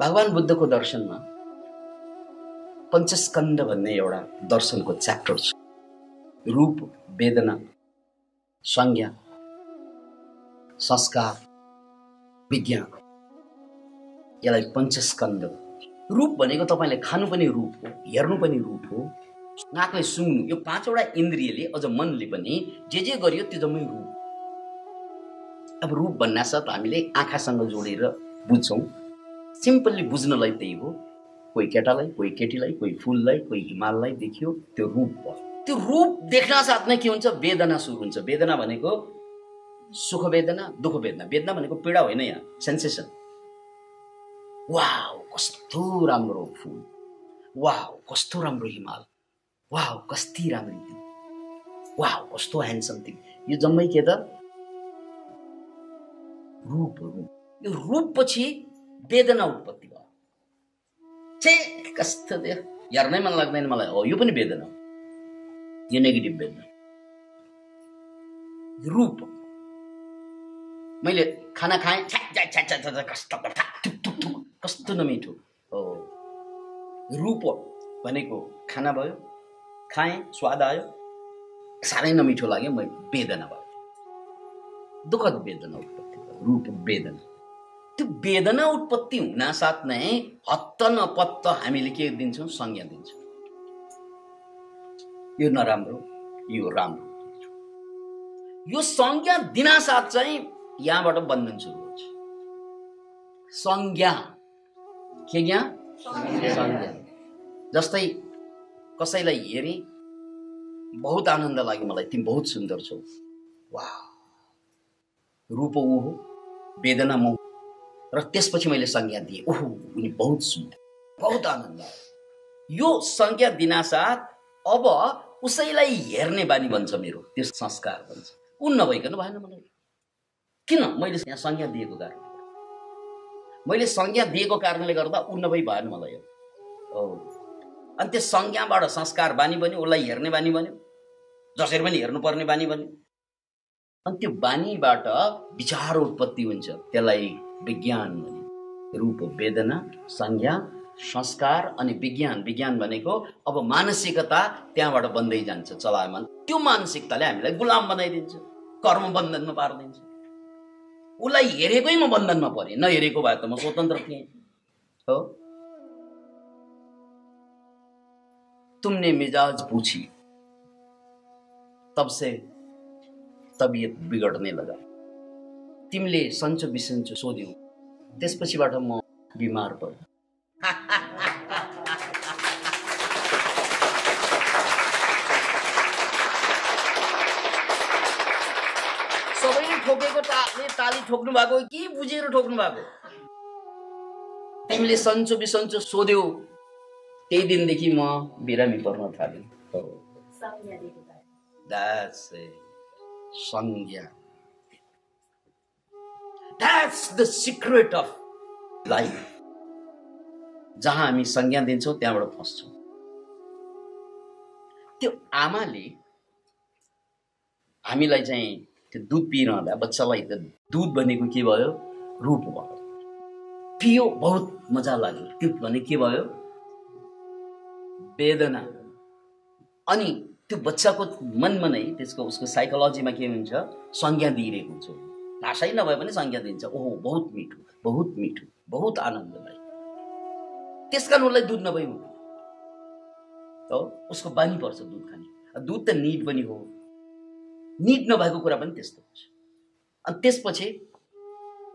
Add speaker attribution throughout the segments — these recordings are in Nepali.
Speaker 1: भगवान् बुद्धको दर्शनमा पञ्चस्कन्द भन्ने एउटा दर्शनको च्याप्टर छ। रूप वेदना संज्ञा संस्कार विज्ञान। यसलाई पञ्चस्कन्द रूप भनेको तपाईँले खानु पनि रूप हो हेर्नु पनि रूप हो नाकले सुँग्नु। यो पाँचवटा इन्द्रियले अझ मनले पनि जे जे गरियो त्यो जम्मै रूप। अब रूप भन्नासाथ हामीले आँखासँग जोडेर बुझ्छौँ। सिम्पल्ली बुझ्नलाई त्यही हो कोही केटालाई कोही केटीलाई कोही फुललाई कोही हिमाललाई देखियो त्यो रूप भयो। त्यो रूप देख्न साथ नै के हुन्छ? वेदना सुरु हुन्छ। वेदना भनेको सुख वेदना दुःख वेदना। वेदना भनेको पीडा होइन यहाँ। सेन्सेसन वाउ कस्तो राम्रो फुल। वाउ कस्तो राम्रो हिमाल। वाउ कस्ती राम्री तिमी वाउ कस्तो ह्यान्डसम तिमी यो जम्मै के त? रूप रूप यो रूप पछि वेदना उत्पत्ति भयो छे कस्तो त्यो हेर्नै मन लाग्दैन मलाई हो यो पनि वेदना यो नेगेटिभ वेदना रूप मैले खाना खाएँ कस्तो कस्तो नमिठो हो रूप भनेको खाना भयो खाएँ स्वाद आयो साह्रै नमिठो लाग्यो म वेदना भयो दुःखद वेदना उत्पत्ति भयो रूप वेदना वेदना उत्पत्ति हुनासाथ नै हत्त नपत्त हामीले के दिन्छौँ? संज्ञा दिन्छौँ। यो नराम्रो यो राम्रो। यो संज्ञा दिनासाथ चाहिँ यहाँबाट बन्धन सुरु हुन्छ। संज्ञा। के ज्ञा? संज्ञा। जस्तै कसैलाई हेरेँ बहुत आनन्द लाग्यो मलाई तिमी बहुत सुन्दर छौ। वा रूप ऊ हो वेदना म र त्यसपछि मैले संज्ञा दिएँ। ओहो उनी बहुत सुन्दर बहुत आनन्द यो संज्ञा दिनासाथ अब उसैलाई हेर्ने बानी बन्छ मेरो त्यो संस्कार बन्छ। ऊ नभइकन भएन मलाई। किन? मैले यहाँ संज्ञा दिएको कारण मैले संज्ञा दिएको कारणले गर्दा ऊ नभई भएन मलाई हो अनि त्यो संज्ञाबाट संस्कार बानी बन्यो उसलाई हेर्ने बानी बन्यो जसरी पनि हेर्नुपर्ने बानी बन्यो। अनि त्यो बानीबाट विचार उत्पत्ति हुन्छ त्यसलाई विज्ञान रूप वेदना संज्ञा संस्कार अनि विज्ञान। विज्ञान भनेको अब मानसिकता त्यहाँबाट बन्दै जान्छ चलायमान। त्यो मानसिकताले हामीलाई गुलाम बनाइदिन्छ कर्म बन्धनमा पारिदिन्छ। उसलाई हेरेकै म बन्धनमा परेँ नहेरेको भए त म स्वतन्त्र थिएँ। हो? तुमने मिजाज पूछी तब से तबियत बिगड्ने लगा। तिमीले सन्चो बिसन्चो सोध्यौ। त्यसपछिबाट म बिमार परेँ सबैले ठोकेको ताली ताली ठोक्नु भएको के बुझेर ठोक्नु भएको? तिमीले सन्चो बिसन्चो सोध्यौ। त्यही दिनदेखि म बिरामी पर्न थालेँ. संज्ञा। That's the secret of life. जहाँ हामी संज्ञा दिन्छौँ त्यहाँबाट फस्छौँ त्यो आमाले हामीलाई चाहिँ त्यो दुध पिइरहँदा बच्चालाई त दुध भनेको के भयो? रूप भयो। पियो बहुत मजा लाग्यो। त्यो भने के भयो? वेदना। अनि त्यो बच्चाको मनमा नै त्यसको उसको साइकोलोजीमा के हुन्छ? संज्ञा दिइरहेको हुन्छ। भाषै नभए पनि संज्ञा दिन्छ। ओहो बहुत मिठो बहुत मिठो बहुत आनन्ददायी त्यस कारण उसलाई दुध नभई हुँदैन। हो उसको बानी पर्छ दुध खाने। दुध त निट पनि हो। निट नभएको कुरा पनि त्यस्तो हुन्छ। अनि त्यसपछि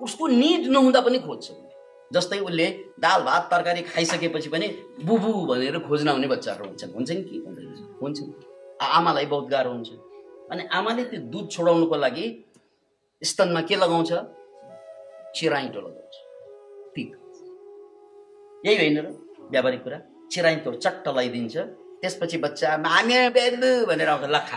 Speaker 1: उसको निड नहुँदा पनि खोज्छ उसले। जस्तै उसले दाल भात तरकारी खाइसकेपछि पनि बुबु भनेर खोज्न आउने बच्चाहरू हुन्छन्। हुन्छन् कि? हुन्छन्। आमालाई बहुत गाह्रो हुन्छ। अनि आमाले त्यो दुध छोडाउनुको लागि स्तनमा के लगाउँछ? चिराइटो लगाउँछ। पिक यही होइन र व्यावहारिक कुरा। चिराइटो चट्ट लगाइदिन्छ। त्यसपछि बच्चा मामे बेलु! भनेर आउँछ लखा।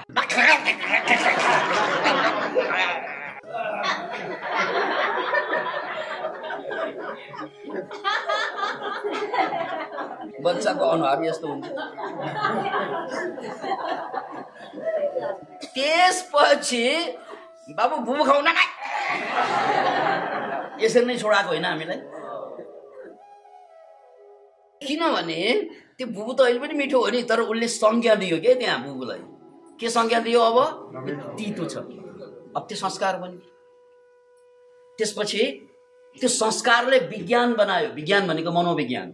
Speaker 1: बच्चाको अनुहार यस्तो हुन्छ। त्यसपछि बाबु बुबु खाउन यसरी नै छोडाएको होइन हामीलाई। किनभने त्यो बुबु त अहिले पनि मिठो हो नि तर उसले संज्ञा दियो क्या त्यहाँ बुबुलाई के संज्ञा दियो अब? तितो छ। अब त्यो संस्कार बन्यो त्यसपछि त्यो संस्कारले विज्ञान बनायो। विज्ञान भनेको मनोविज्ञान।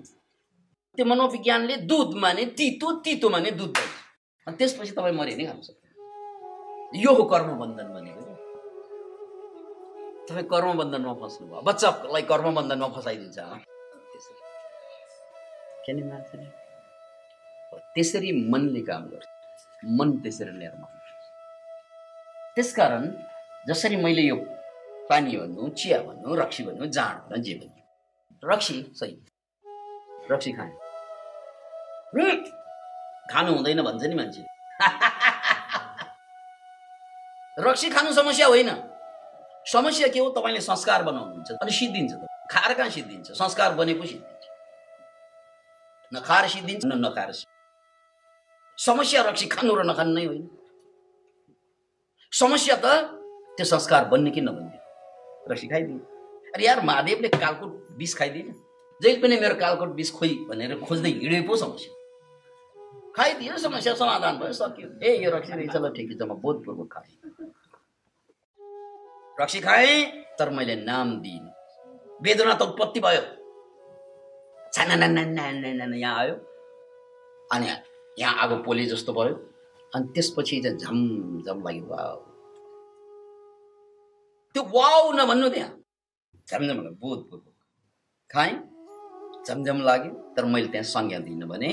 Speaker 1: त्यो मनोविज्ञानले दुध माने तितो तितो माने दुध अनि त्यसपछि तपाईँ मरि नै खानु सक्छ यो हो कर्मबन्धन भनेको। तपाईँ कर्मबन्धनमा फस्नुभयो। बच्चालाई कर्मबन्धनमा फसाइदिन्छ। त्यसरी। मनले काम गर्छ। मन त्यसरी निर्माण त्यसकारण जसरी मैले यो पानी भन्नु चिया भन्नु रक्सी भन्नु जाँड भन्नु जे भन्नु। रक्सी सही। रक्सी खाएँ खानु हुँदैन भन्छ नि मान्छे। रक्सी खानु समस्या होइन। समस्या के हो? तपाईँले संस्कार बनाउनुहुन्छ। अनि सिद्धिन्छ त। खाएर कहाँ सिद्धिन्छ? संस्कार बनेको सिद्धिन्छ। नखाएर सिद्धिन्छ न नखाएर समस्या रक्सी खानु र नखानु नै होइन। समस्या त त्यो संस्कार बन्ने कि नबन्ने? रक्सी खाइदिने अरे यार महादेवले कालकोट विष खाइदिएन। जहिले पनि मेरो कालकोट विष खोइ भनेर खोज्दै हिँडे पो समस्या। खाइदियो समस्या समाधान भयो सक्यो। ए यो रक्सी रहेछ ल ठिकै छ म बोधपूर्वक खाएँ रक्सी खाएँ तर मैले नाम दिइनँ। वेदना त उत्पत्ति भयो। यहाँ आयो। अनि यहाँ आगो पोले जस्तो भयो। अनि त्यसपछि चाहिँ झमझम लाग्यो वाउ। त्यो वाउ नभन्नु त्यहाँ। झमझम बोधपूर्वक खाएँ झमझम लाग्यो तर मैले त्यहाँ संज्ञा दिइनँ भने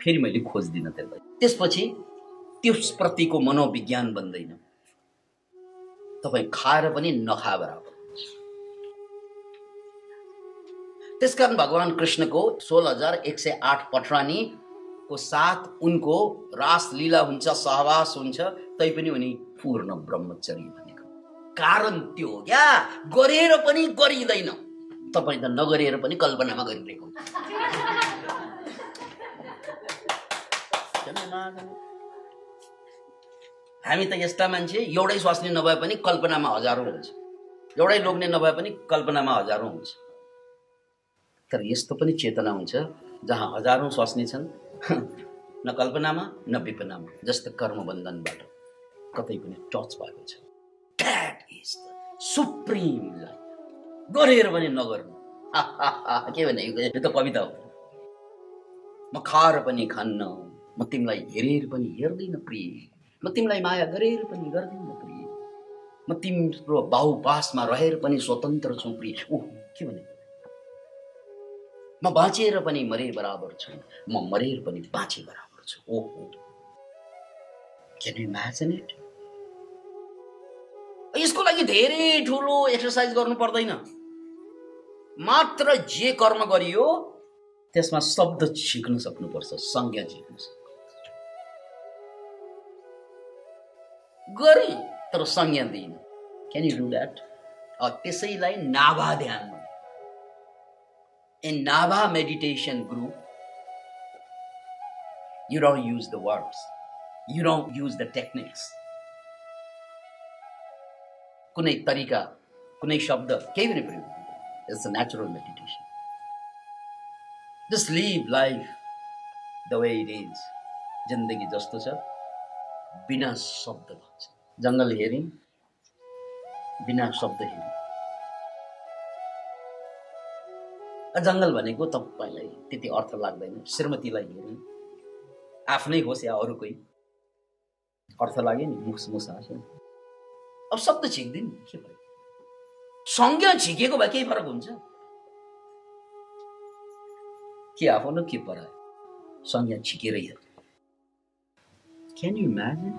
Speaker 1: फेरि मैले खोज्दिनँ त्यसलाई। त्यसपछि त्यसप्रतिको मनोविज्ञान बन्दैन। तपाईँ खाएर पनि नखा बराबर। त्यसकारण भगवान् कृष्णको सोह्र हजार एक सय आठ पटरानीको साथ उनको रासलीला हुन्छ सहवास हुन्छ तैपनि उनी पूर्ण ब्रह्मचर्य भनेको। कारण त्यो हो क्या गरेर पनि गरिँदैन। तपाईँ त नगरेर पनि कल्पनामा गरिरहेको हामी त यस्ता मान्छे एउटै स्वास्नी नभए पनि कल्पनामा हजारौँ हुन्छ। एउटै लोग्ने नभए पनि कल्पनामा हजारौँ हुन्छ। तर यस्तो पनि चेतना हुन्छ जहाँ हजारौँ स्वास्नी छन् न कल्पनामा न विपनामा जस्तो कर्मबन्धनबाट। कतै पनि टच भएको छ that is the supreme life गरेर पनि नगर्नु। के भने यो त कविता हो। म खाएर पनि खान्न म तिमीलाई हेरेर पनि हेर्दिनँ प्रिय। म तिमीलाई माया गरेर पनि गर्दिनँ प्रिय। म तिम्रो बाहुपासमा रहेर पनि स्वतन्त्र छु प्रिय। ऊ के भने म बाँचेर पनि मरे बराबर छु। म मरेर पनि बाँचे बराबर छु। ओहो क्यान यु इमेजिन इट यसको लागि धेरै ठुलो एक्सर्साइज गर्नु पर्दैन। मात्र जे कर्म गरियो त्यसमा शब्द सिक्न सक्नुपर्छ संज्ञा सिक्नु गरे तर संज्ञा दिइन क्यान यु डु द्याट त्यसैलाई नाभा ध्यान in Nava meditation group, you don't use the words, you don't use the techniques. कुनै तरिका कुनै शब्द केही पनि प्रयोग it's a natural meditation just live life the way it is जिन्दगी जस्तो छ बिना शब्द भन्छ। जङ्गल हेऱ्यौँ बिना शब्द हेऱ्यौँ जङ्गल भनेको तपाईँलाई त्यति अर्थ लाग्दैन। श्रीमतीलाई हेरेँ आफ्नै होस् या अरूकै अर्थ लाग्यो नि मुस मुस अब शब्द छिक्दिन् के भयो? संज्ञा झिकेको भए केही फरक हुन्छ? के आफ्नो के परायो? संज्ञा छिकेरै can you imagine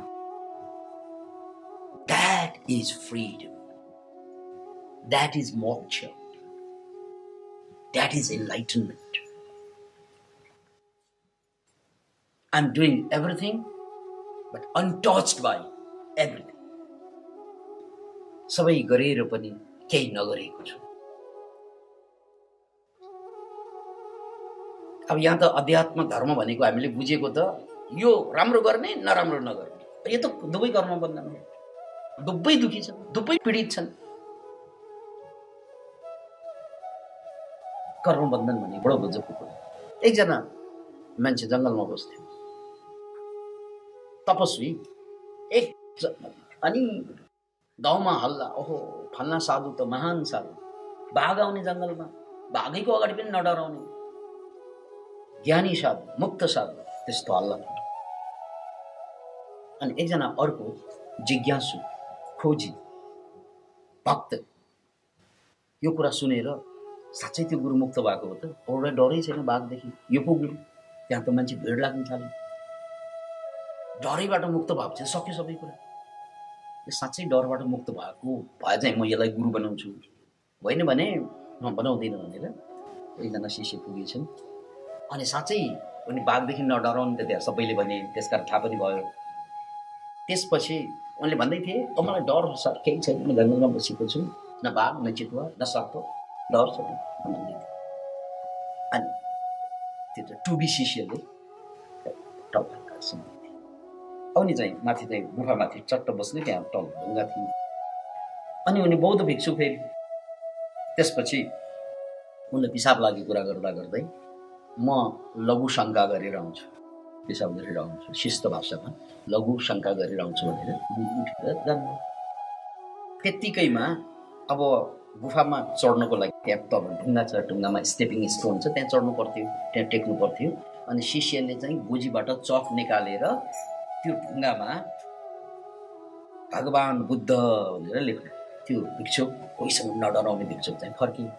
Speaker 1: that is freedom that is moksha That is enlightenment. I'm doing everything, but untouched by everything. सबै गरेर पनि केही नगरेको छु अब यहाँ त अध्यात्म धर्म भनेको हामीले बुझेको त यो राम्रो गर्ने नराम्रो नगर्ने। यो त दुवै कर्म बन्धन हो। दुवै दुखी छन् दुवै पीडित छन्। कर्मबन्धन भने बडो गजबको कुरा। एकजना मान्छे जङ्गलमा बस्थ्यो। तपस्वी एक अनि गाउँमा हल्ला ओहो फल्ना साधु त महान साधु। बाघ आउने जङ्गलमा बाघैको अगाडि पनि नडराउने। ज्ञानी साधु मुक्त साधु त्यस्तो हल्ला। अनि एकजना अर्को जिज्ञासु खोजी भक्त यो कुरा सुनेर साँच्चै त्यो गुरु मुक्त भएको हो त अरूलाई डरै छैन बाघदेखि यो पो गुरु त्यहाँ त मान्छे भिड लाग्न थाल्यो डरैबाट मुक्त भएको चाहिँ सक्यो सबै कुरा यो साँच्चै डरबाट मुक्त भएको भए चाहिँ म यसलाई गुरु बनाउँछु होइन भने म बनाउँदिनँ भनेर एकजना शिष्य पुगेछन् अनि साँच्चै उनी बाघदेखि नडराउनु त त्यहाँ सबैले भने त्यसकारण थाहा पनि भयो त्यसपछि उनले भन्दै थिए "अब मलाई डर सर केही छैन म जङ्गलमा बसेको छु न बाघ न चितुवा न डर थिए। अनि त्यो चाहिँ टुबी शिष्यले सुन्दै चाहिँ माथि चाहिँ गुफामाथि चट्ट बस्ने त्यहाँ टल ढुङ्गा थिए अनि उनी बौद्ध भिक्षु फेरि त्यसपछि उनले पिसाब लागि कुरा गर्दा गर्दै म लघु शङ्का गरेर आउँछु। पिसाब गरेर आउँछु शिस्त भाषामा लघु शङ्का गरेर आउँछु भनेर उठेर जानु त्यत्तिकैमा अब गुफामा चढ्नको लागि त्यहाँ तल ढुङ्गा छ ढुङ्गामा स्टेपिङ स्टोन छ त्यहाँ चढ्नु पर्थ्यो त्यहाँ टेक्नु पर्थ्यो। अनि शिष्यले चाहिँ गोजीबाट चक निकालेर त्यो ढुङ्गामा भगवान् बुद्ध भनेर लेख्नु त्यो भिक्षु कोहीसँग नडराउने भिक्षु चाहिँ फर्कियो।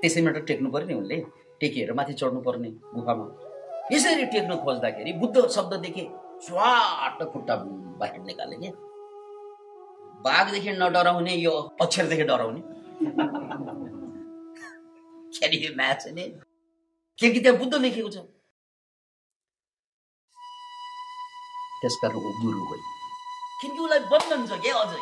Speaker 1: त्यसैबाट टेक्नु पऱ्यो नि उनले। टेकेर माथि चढ्नु पर्ने गुफामा। यसरी टेक्न खोज्दाखेरि बुद्ध शब्द देखे स्वाट खुट्टा बाहिर निकाले क्या बाघदेखि नडराउने यो अक्षरदेखि डराउने? Imagine it? किनकि त्यहाँ बुद्ध लेखेको छ? त्यसकारण गुरु हो। किनकि उसलाई बन्धन छ क्या अझै?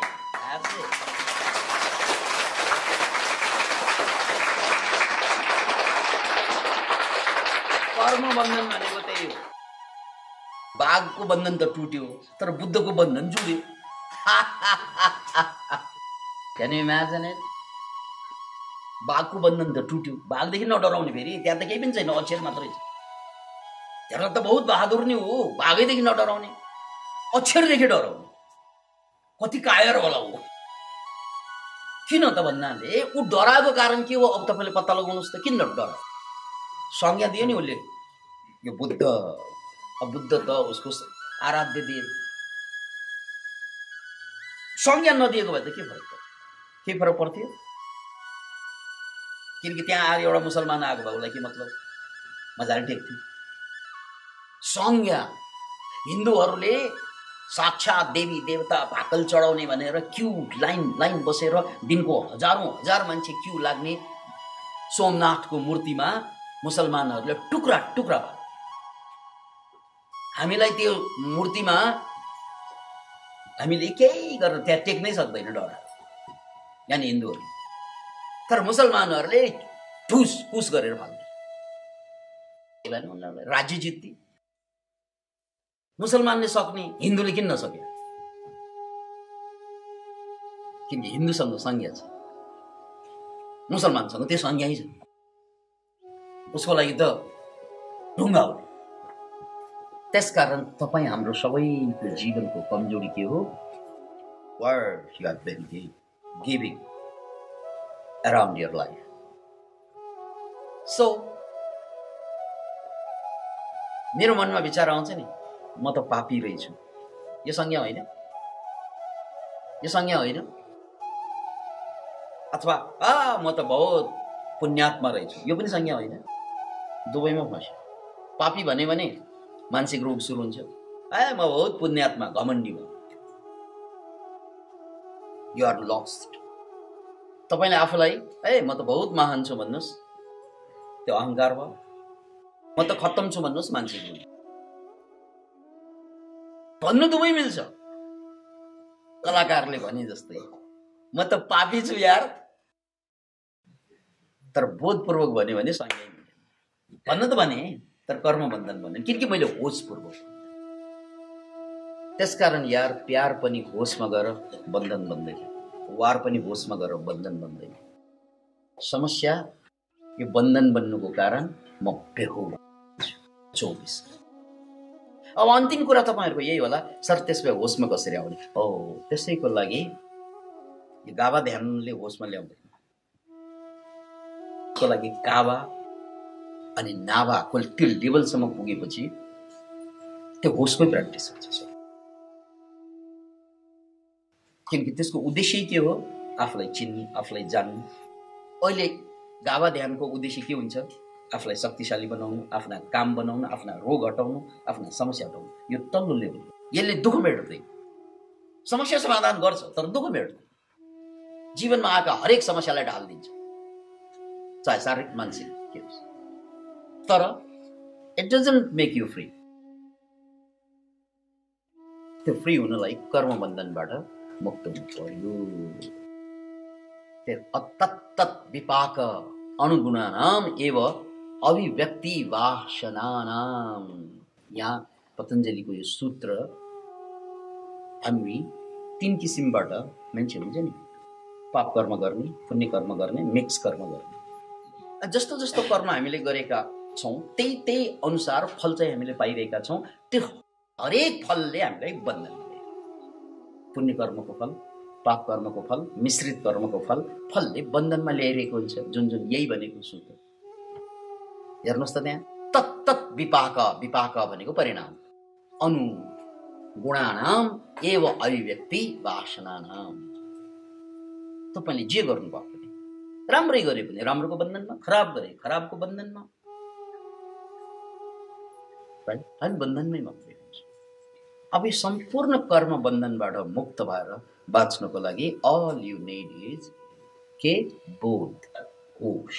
Speaker 1: कर्म बन्धन भनेको त्यही हो। बाघको बन्धन त टुट्यो तर बुद्धको बन्धन जुड्यो क्यान इमेजिन इट बाघको बन्धन त टुट्यो। बाघदेखि नडराउने फेरि त्यहाँ त केही पनि छैन अक्षर मात्रै छ। त्यहाँ त बहुत बहादुर नै हो बाघैदेखि नडराउने। अक्षरदेखि डराउने। कति कायर होला ऊ किन त भन्नाले ऊ डराएको कारण के हो? अब तपाईँले पत्ता लगाउनुहोस् त किन डरा संज्ञा दियो नि उसले। यो बुद्ध बुद्ध त उसको आराध्य दिए। संज्ञा नदिएको भए त के फरक के फरक पर्थ्यो? किनकि त्यहाँ आएर एउटा मुसलमान आएको भए उसलाई के मतलब? मजाले टेक्थ्यो। संज्ञा हिन्दूहरूले साक्षात देवी देवता भाकल चढाउने भनेर क्यु लाइन लाइन बसेर दिनको हजारौँ हजार मान्छे क्यु लाग्ने सोमनाथको मूर्तिमा मुसलमानहरूले टुक्रा टुक्रा भयो हामीलाई त्यो मूर्तिमा हामीले केही गरेर त्यहाँ टेक्नै सक्दैन डर। यानि हिन्दूहरू। तर मुसलमानहरूले ठुस पुस गरेर उनीहरूलाई? राज्य जित्ती। मुसलमानले सक्ने हिन्दूले किन नसक्यो? किनकि हिन्दूसँग संज्ञा छ। मुसलमानसँग त्यो संज्ञै छ। उसको लागि त ढुङ्गा हो। त्यसकारण तपाईँ हाम्रो सबैको जीवनको कमजोरी के हो? Giving around your life so मेरो मनमा विचार आउँछ नि म त पापी रहेछु। यो संज्ञा होइन? यो संज्ञा होइन? अथवा आ म त बहुत पुण्यात्मा रहेछु। यो पनि संज्ञा होइन? दुवैमा फस्यो पापी भन्यो भने मानसिक रोग सुरु हुन्छ। ए म बहुत पुण्यात्मा घमण्डी हो यु आर लस्ट तपाईँले आफूलाई ए म त बहुत महान छु भन्नुहोस्। त्यो अहङ्कार भयो। म त खत्तम छु भन्नुहोस् मानसिक भन्नु दुवै मिल्छ। कलाकारले भने जस्तै। म त पापी छु यार। तर बोधपूर्वक भन्यो भने सँगै भन्न त भने तर कर्म बन्धन भने किनकि मैले होसपूर्वक त्यसकारण यार प्यार पनि होसमा गएर बन्धन बन्दैन वार पनि होसमा गएर बन्धन बन्दैन समस्या यो बन्धन बन्नुको कारण म बेहोस चौबिस। अब अन्तिम कुरा तपाईँहरूको यही होला। सर त्यसमा होसमा कसरी आउने? हो त्यसैको लागि यो गावा ध्यानले होसमा ल्याउँदैन। को लागि गावा अनि नाभाको त्यो लेभलसम्म पुगेपछि त्यो होसमै प्र्याक्टिस हुन्छ किनकि त्यसको उद्देश्य के हो आफूलाई चिन्नु आफूलाई जान्नु अहिले गावा ध्यानको उद्देश्य के हुन्छ आफूलाई शक्तिशाली बनाउनु आफ्ना काम बनाउनु आफ्ना रोग हटाउनु आफ्ना समस्या हटाउनु यो तल्लो लेभल यसले दुःख मेट्दैन समस्या समाधान गर्छ तर दुःख मेट्दैन जीवनमा आएका हरेक समस्यालाई ढालिदिन्छ चाहे शारीरिक मानसिक के होस् तर it doesn't make you free त्यो फ्री हुनलाई कर्मबन्धनबाट मुक्त हुनु पर्यो त्यो विपाक अनुगुणानाम एव अभिव्यक्ति वासनानाम यहाँ पतञ्जलीको यो सूत्र हामी तिन किसिमबाट मान्छे हुन्छ नि। पाप कर्म गर्ने पुण्य कर्म गर्ने मिक्स कर्म गर्ने। जस्तो जस्तो कर्म हामीले गरेका छौँ। त्यही त्यही अनुसार फल चाहिँ हामीले पाइरहेका छौँ। त्यो हरेक फलले हामीलाई बन्धन पुण्य कर्मको फल पाप कर्मको फल मिश्रित कर्मको फल फलले बन्धनमा ल्याइरहेको हुन्छ। जुन जुन यही भनेको सूत्र। हेर्नुहोस् त त्यहाँ। तत् तत् विपाक विपाक भनेको परिणाम। अनु गुणानाम एव अभिव्यक्ति वासनानाम। तपाईँले जे गर्नुभयो भने राम्रै गरे भने राम्रोको बन्धनमा खराब गरे खराबको बन्धनमा। हामी बन्धनमै मात्रै अब यो सम्पूर्ण कर्म बन्धनबाट मुक्त भएर बाँच्नको लागि अल यु नेड इज के? बोध होस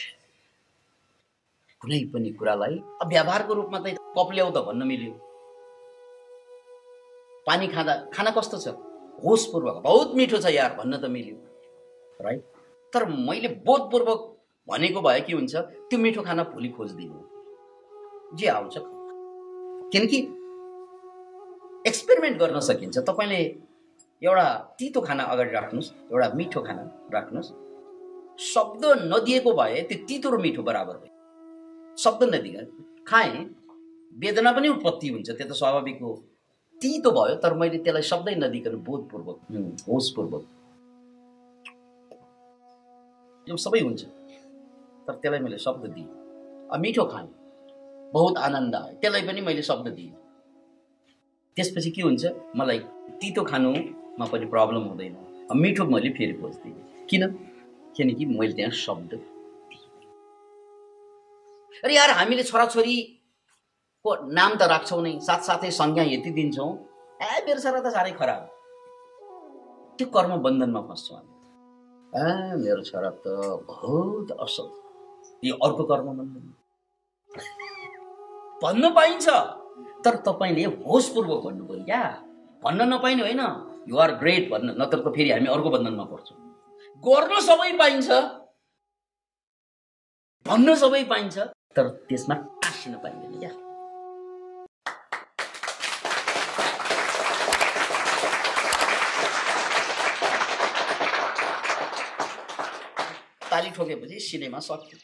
Speaker 1: कुनै पनि कुरालाई अब व्यवहारको रूपमा त कप ल्याउ त भन्न मिल्यो। पानी खाँदा खाना कस्तो छ? होसपूर्वक बहुत मिठो छ यार भन्न त मिल्यो। राइट तर मैले बोधपूर्वक भनेको भए के हुन्छ? त्यो मिठो खाना भोलि खोजिदिनु। जे आउँछ किनकि एक्सपेरिमेन्ट गर्न सकिन्छ। तपाईँले एउटा तितो खाना अगाडि राख्नुहोस् एउटा मिठो खाना राख्नुहोस्। शब्द नदिएको भए त्यो तितो र मिठो बराबर भयो। शब्द नदिएर खाएँ वेदना पनि उत्पत्ति हुन्छ त्यो त स्वाभाविक हो। तितो भयो तर मैले त्यसलाई शब्दै नदिकन बोधपूर्वक होसपूर्वक। यो सबै हुन्छ। तर त्यसलाई मैले शब्द दिएँ। मिठो खाएँ बहुत आनन्द आयो। त्यसलाई पनि मैले शब्द दिएँ। त्यसपछि के हुन्छ? मलाई तितो खानुमा पनि प्रब्लम हुँदैन। मिठो मैले फेरि खोज्दिनँ किन? किनकि मैले त्यहाँ शब्द अरे यार हामीले छोराछोरीको नाम त राख्छौँ नै। साथसाथै संज्ञा यति दिन्छौँ। ए मेरो छोरा त साह्रै खराब। त्यो कर्म बन्धनमा फस्छौँ हामी। ए मेरो छोरा त बहुत असल। यो अर्को कर्म बन्धन भन्न पाइन्छ। तर तपाईँले होसपूर्वक भन्नु पऱ्यो क्या। भन्न नपाइने होइन। युआर ग्रेट भन्न नत्र त फेरि हामी अर्को बन्धनमा पर्छौँ। गर्न सबै पाइन्छ। भन्न सबै पाइन्छ। तर त्यसमा टाँसिन पाइँदैन क्या। ताली ठोकेपछि सिनेमा सक्यो